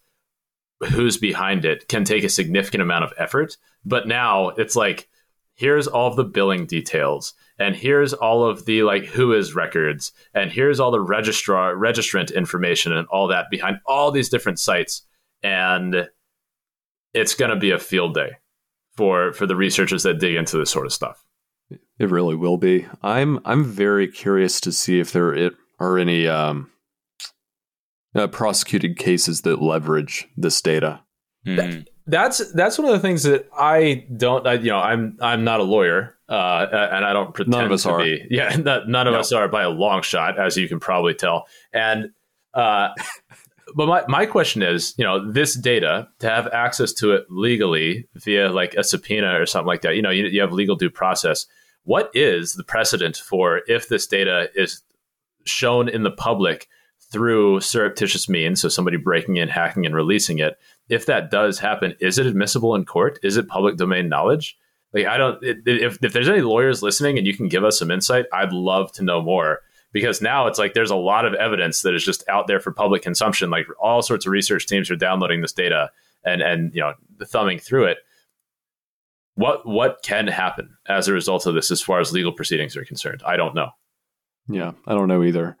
who's behind it can take a significant amount of effort. But now it's like, here's all of the billing details and here's all of the like who is records and here's all the registrar registrant information and all that behind all these different sites and it's going to be a field day for for the researchers that dig into this sort of stuff. It really will be. I'm i'm very curious to see if there are any um, uh, prosecuted cases that leverage this data. Mm that's that's one of the things that I don't. I, you know, I'm I'm not a lawyer, uh, and I don't pretend none of us to are. be. Yeah, none of no. us are by a long shot, as you can probably tell. And uh, but my my question is, you know, this data to have access to it legally via like a subpoena or something like that. You know, you, you have legal due process. What is the precedent for if this data is shown in the public? through surreptitious means, so somebody breaking in, hacking, and releasing it, if that does happen, is it admissible in court? Is it public domain knowledge? Like, I don't, if, if there's any lawyers listening and you can give us some insight, I'd love to know more because now it's like there's a lot of evidence that is just out there for public consumption. Like, all sorts of research teams are downloading this data and, and, you know, thumbing through it. What, what can happen as a result of this as far as legal proceedings are concerned? I don't know. Yeah, I don't know either.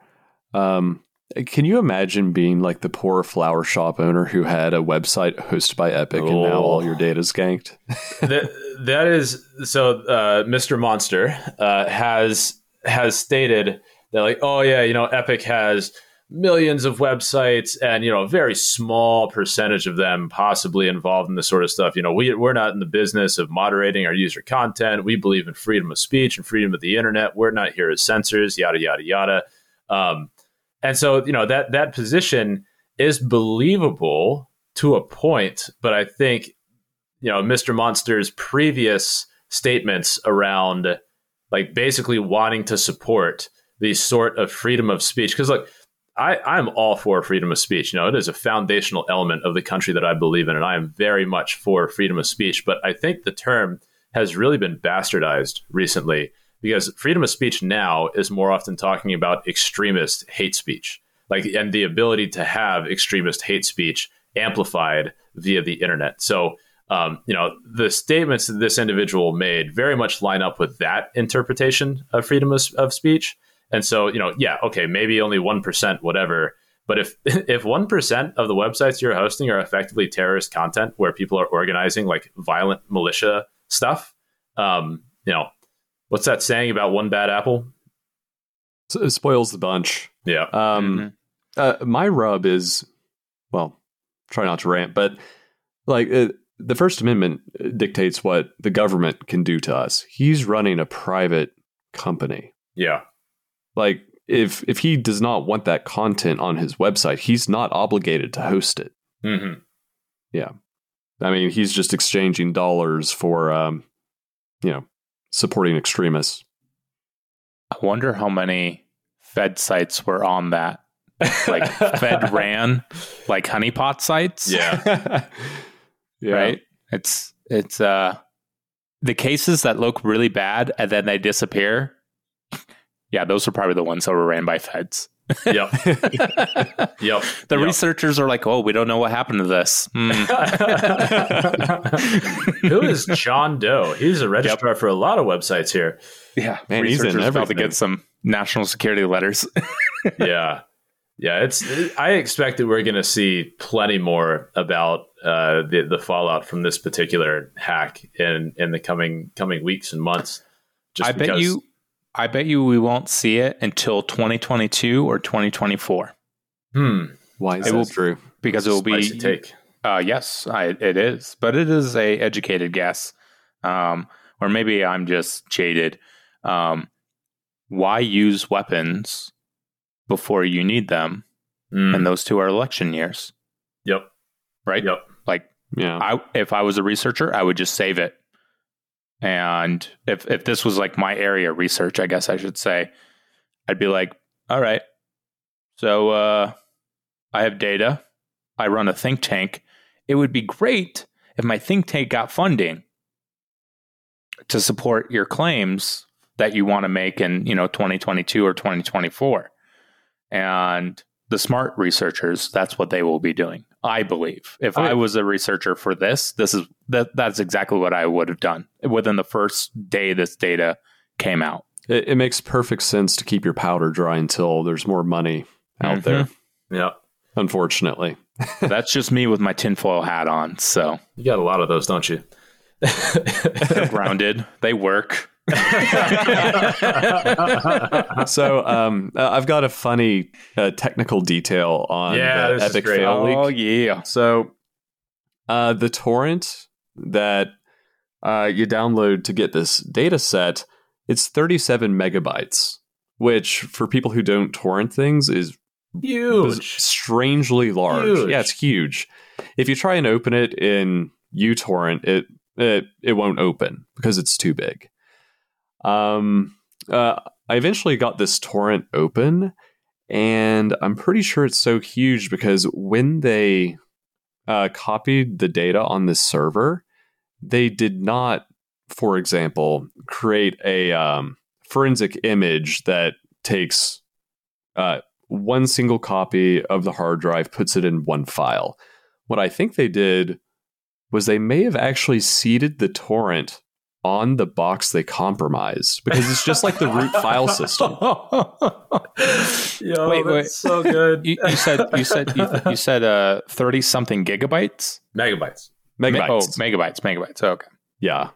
Um, can you imagine being like the poor flower shop owner who had a website hosted by Epik oh. and now all your data is ganked? that, that is so. Uh, Mr. Monster uh, has has stated that like, oh yeah, you know, Epik has millions of websites and you know a very small percentage of them possibly involved in this sort of stuff you know we, we're not in the business of moderating our user content we believe in freedom of speech and freedom of the internet we're not here as censors yada yada yada um, and so, you know, that that position is believable to a point, but I think, you know, Mr. Monster's previous statements around like basically wanting to support the sort of freedom of speech. Because look, I, I'm all for freedom of speech. You know, it is a foundational element of the country that I believe in, and I am very much for freedom of speech. But I think the term has really been bastardized recently because freedom of speech now is more often talking about extremist hate speech. Like and the ability to have extremist hate speech amplified via the internet. So um, you know the statements that this individual made very much line up with that interpretation of freedom of, of speech. And so you know yeah okay maybe only 1% whatever. But if if 1% of the websites you're hosting are effectively terrorist content where people are organizing like violent militia stuff um, you know what's that saying about one bad apple? it spoils the bunch. Yeah. Um, mm-hmm. uh, my rub is, well, try not to rant, but like uh, the First Amendment dictates what the government can do to us. He's running a private company. Yeah. Like if if he does not want that content on his website, he's not obligated to host it. Mm-hmm. Yeah. I mean, he's just exchanging dollars for, um, you know, supporting extremists. I wonder how many Fed sites were on that. Like Fed ran like honeypot sites. Yeah. yeah. Right? It's it's uh the cases that look really bad and then they disappear. Yeah, those are probably the ones that were ran by feds. Yep. yep. The yep. researchers are like, oh, we don't know what happened to this. Mm. Who is John Doe? He's a registrar yep. for a lot of websites here. Yeah, man, he's in about to get some national security letters. yeah, yeah. It's. I expect that we're going to see plenty more about uh, the the fallout from this particular hack in in the coming coming weeks and months. Just I because, bet you I bet you we won't see it until 2022 or 2024. Hmm. Why is it that will, true? Because it will be take. Uh, yes, I, it is, but it is a educated guess, um, or maybe I'm just jaded. Um, why use weapons before you need them? Mm. And those two are election years. Yep. Right. Yep. Like, yeah. I, if I was a researcher, I would just save it. And if if this was like my area research, I guess I should say, I'd be like, all right, so uh, I have data. I run a think tank. It would be great if my think tank got funding to support your claims that you want to make in, you know, 2022 or 2024. And the smart researchers, that's what they will be doing. I believe. If I, I was a researcher for this, this is that that's exactly what I would have done within the first day this data came out. It, it makes perfect sense to keep your powder dry until there's more money out mm-hmm. there. Yeah. Unfortunately. That's just me with my tinfoil hat on. So you got a lot of those, don't you? grounded. They work. so um, uh, I've got a funny uh, technical detail on yeah, the Epik fail leak. Oh yeah. So uh, the torrent that uh, you download to get this data set, it's 37 megabytes, which for people who don't torrent things is huge, strangely large. Huge. Yeah, it's huge. If you try and open it in uTorrent, it it it won't open because it's too big. Um, uh, I eventually got this torrent open, and I'm pretty sure it's so huge because when they uh, copied the data on this server, they did not, for example, create a um, forensic image that takes uh, one single copy of the hard drive, puts it in one file. What I think they did was they may have actually seeded the torrent on the box they compromised because it's just like the root file system. Yo, wait, wait, so good. you, you, said you said you, you said uh thirty something gigabytes, megabytes, megabytes. oh, megabytes, megabytes. Oh, okay, yeah.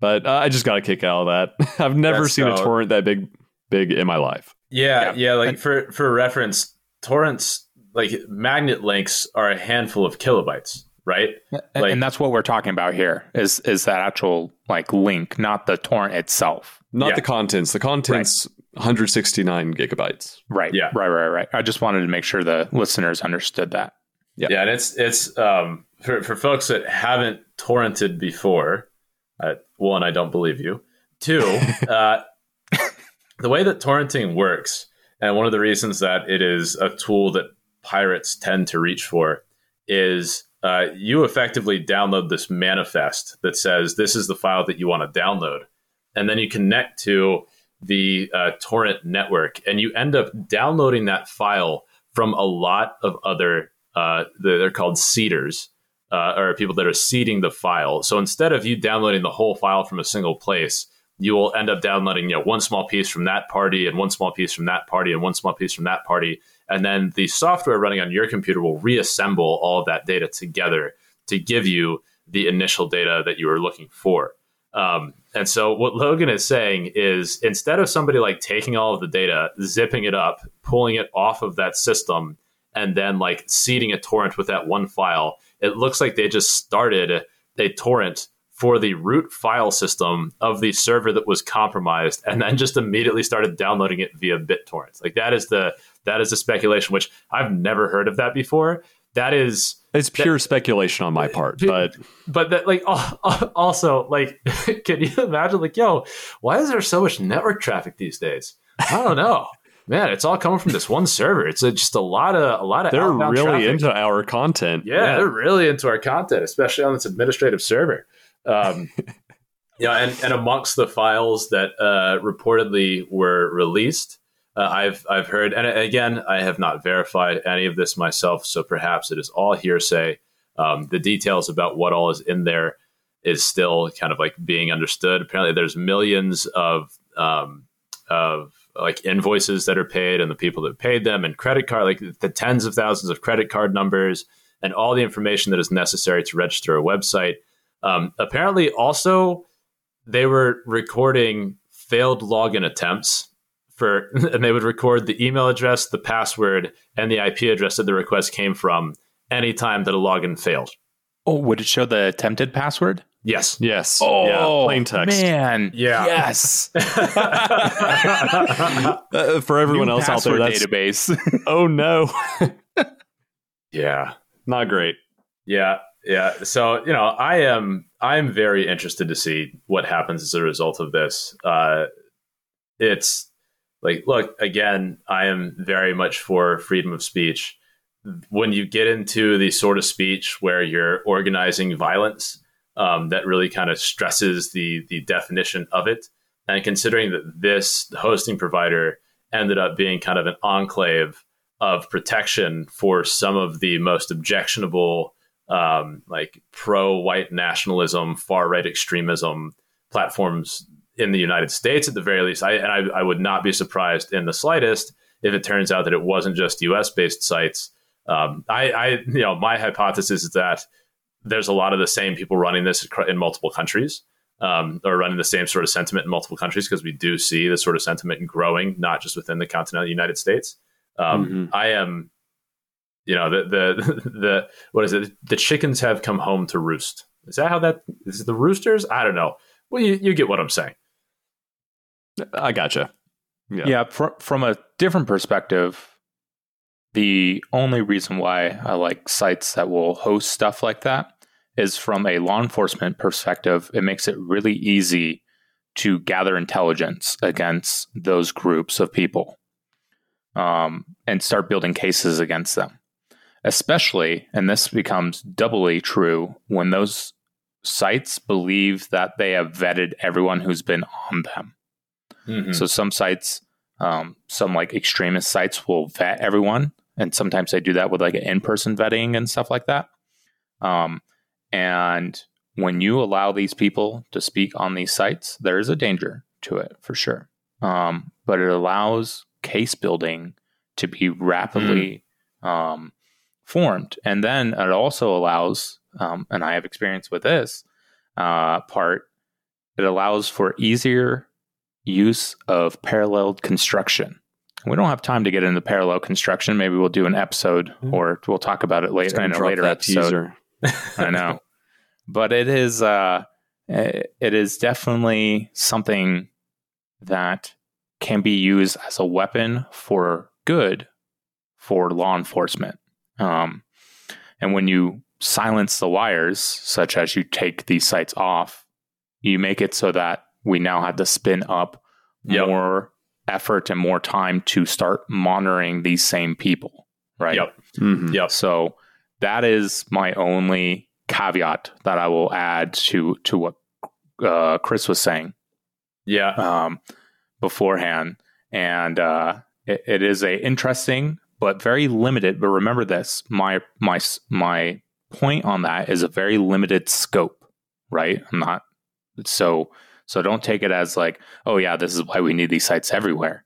But uh, I just got a kick out of that. I've never That's seen so... a torrent that big, big in my life. Yeah, yeah. yeah like for for reference, torrents like magnet links are a handful of kilobytes, right? Like, and that's what we're talking about here is is that actual like link, not the torrent itself. Not yeah. the contents. The contents right. 169 gigabytes. Right. Yeah. Right. Right. Right. I just wanted to make sure the listeners understood that. Yeah. Yeah, and it's it's um for for folks that haven't torrented before. Uh, one, I don't believe you. Two, uh, the way that torrenting works, and one of the reasons that it is a tool that pirates tend to reach for, is uh, you effectively download this manifest that says this is the file that you want to download, and then you connect to the uh, torrent network, and you end up downloading that file from a lot of other. Uh, they're called seeders, uh, or people that are seeding the file. So instead of you downloading the whole file from a single place, you will end up downloading you know one small piece from that party and one small piece from that party and one small piece from that party and then the software running on your computer will reassemble all of that data together to give you the initial data that you were looking for um, and so what logan is saying is instead of somebody like taking all of the data zipping it up pulling it off of that system and then like seeding a torrent with that one file it looks like they just started a torrent for the root file system of the server that was compromised and then just immediately started downloading it via BitTorrent. Like that is the that is a speculation which I've never heard of that before. That is it's pure that, speculation on my part, but but that like also like can you imagine like yo, why is there so much network traffic these days? I don't know. Man, it's all coming from this one server. It's a, just a lot of a lot of they're really traffic. into our content. Yeah, yeah, they're really into our content, especially on this administrative server. Um, yeah, and, and amongst the files that uh, reportedly were released, uh, I've I've heard, and again, I have not verified any of this myself, so perhaps it is all hearsay. Um, the details about what all is in there is still kind of like being understood. Apparently, there's millions of um, of like invoices that are paid, and the people that paid them, and credit card, like the tens of thousands of credit card numbers, and all the information that is necessary to register a website. Um, apparently, also they were recording failed login attempts for, and they would record the email address, the password, and the IP address that the request came from, anytime that a login failed. Oh, would it show the attempted password? Yes. Yes. Oh, yeah. Plain text. Man. Yeah. Yes. uh, for everyone New else out there, that's database. oh no, Yeah. not great. Yeah. Yeah. So, you know, I am I am very interested to see what happens as a result of this. Uh it's like look, again, I am very much for freedom of speech. When you get into the sort of speech where you're organizing violence, um, that really kind of stresses the the definition of it. And considering that this hosting provider ended up being kind of an enclave of protection for some of the most objectionable, um, like pro white nationalism, far right extremism platforms in the United States, at the very least. I, and I, I would not be surprised in the slightest if it turns out that it wasn't just US based sites. Um, I, I, you know, my hypothesis is that there's a lot of the same people running this in multiple countries um, or running the same sort of sentiment in multiple countries because we do see the sort of sentiment growing, not just within the continental United States. Um, mm-hmm. I am, you know, the, the, the, what is it? The chickens have come home to roost. Is that how that is? The roosters? I don't know. Well, you, you get what I'm saying. I gotcha. Yeah. yeah fr- from a different perspective, the only reason why I like sites that will host stuff like that is from a law enforcement perspective, it makes it really easy to gather intelligence against those groups of people um, and start building cases against them. Especially, and this becomes doubly true when those sites believe that they have vetted everyone who's been on them. Mm-hmm. So some sites, um, some like extremist sites will vet everyone, and sometimes they do that with like an in-person vetting and stuff like that. Um, and when you allow these people to speak on these sites, there is a danger to it for sure. Um, but it allows case building to be rapidly mm. um, formed. And then it also allows, um, and I have experience with this uh, part, it allows for easier use of parallel construction. We don't have time to get into parallel construction. Maybe we'll do an episode mm. or we'll talk about it later in a later episode. I know but it is uh, it is definitely something that can be used as a weapon for good for law enforcement. Um, and when you silence the wires, such as you take these sites off, you make it so that we now have to spin up yep. more effort and more time to start monitoring these same people. Right. Yep. Mm-hmm. Yep. So that is my only caveat that I will add to to what uh, Chris was saying. Yeah. Um, beforehand, and uh, it, it is a interesting but very limited. But remember this: my my my point on that is a very limited scope. Right? I'm not so so. Don't take it as like, oh yeah, this is why we need these sites everywhere.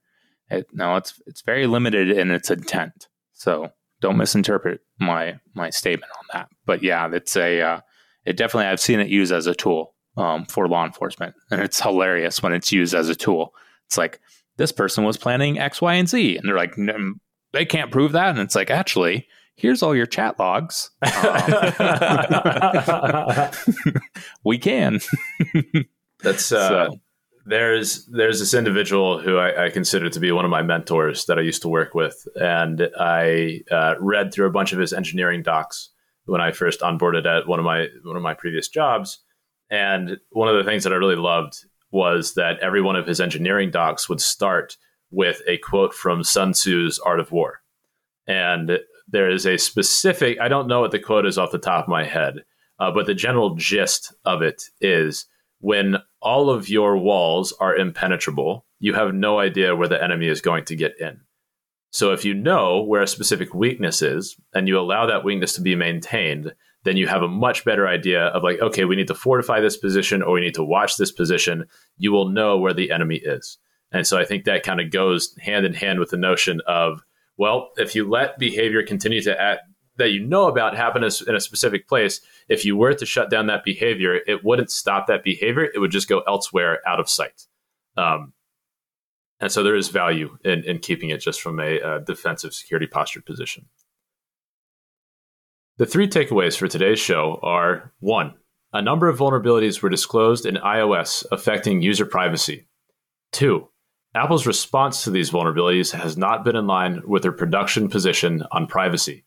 It, no, it's it's very limited in its intent. So don't misinterpret my my statement on that. But yeah, it's a uh, it definitely I've seen it used as a tool um, for law enforcement, and it's hilarious when it's used as a tool. It's like this person was planning X, Y, and Z, and they're like, they can't prove that, and it's like actually. Here's all your chat logs. Um, we can. That's uh, so there's there's this individual who I, I, consider to be one of my mentors that I used to work with, and I uh, read through a bunch of his engineering docs when I first onboarded at one of my one of my previous jobs. And one of the things that I really loved was that every one of his engineering docs would start with a quote from Sun Tzu's Art of War, and there is a specific I don't know what the quote is off the top of my head, uh, but the general gist of it is when all of your walls are impenetrable, you have no idea where the enemy is going to get in. So if you know where a specific weakness is and you allow that weakness to be maintained, then you have a much better idea of like, okay, we need to fortify this position or we need to watch this position. You will know where the enemy is. And so I think that kind of goes hand in hand with the notion of, well, if you let behavior continue to act, that you know about happen in a specific place, if you were to shut down that behavior, it wouldn't stop that behavior. It would just go elsewhere out of sight. Um, and so there is value in, in keeping it just from a, a defensive security posture position. The three takeaways for today's show are 1. A number of vulnerabilities were disclosed in iOS affecting user privacy. 2. Apple's response to these vulnerabilities has not been in line with their production position on privacy.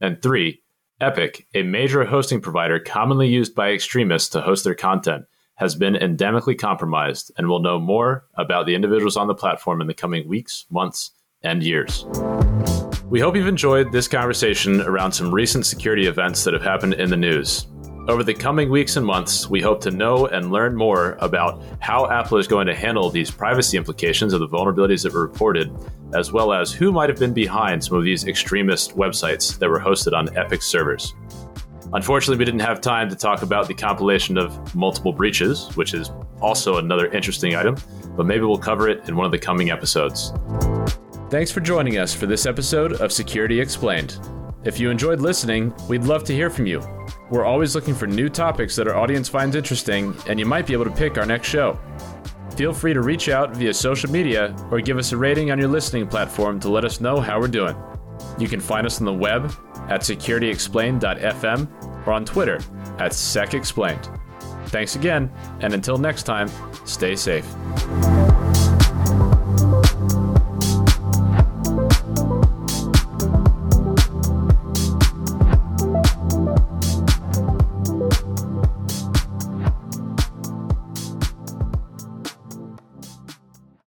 And 3. Epik, a major hosting provider commonly used by extremists to host their content, has been endemically compromised and will know more about the individuals on the platform in the coming weeks, months, and years. We hope you've enjoyed this conversation around some recent security events that have happened in the news. Over the coming weeks and months, we hope to know and learn more about how Apple is going to handle these privacy implications of the vulnerabilities that were reported, as well as who might have been behind some of these extremist websites that were hosted on Epik servers. Unfortunately, we didn't have time to talk about the compilation of multiple breaches, which is also another interesting item, but maybe we'll cover it in one of the coming episodes. Thanks for joining us for this episode of Security Explained. If you enjoyed listening, we'd love to hear from you. We're always looking for new topics that our audience finds interesting, and you might be able to pick our next show. Feel free to reach out via social media or give us a rating on your listening platform to let us know how we're doing. You can find us on the web at securityexplained.fm or on Twitter at SecExplained. Thanks again, and until next time, stay safe.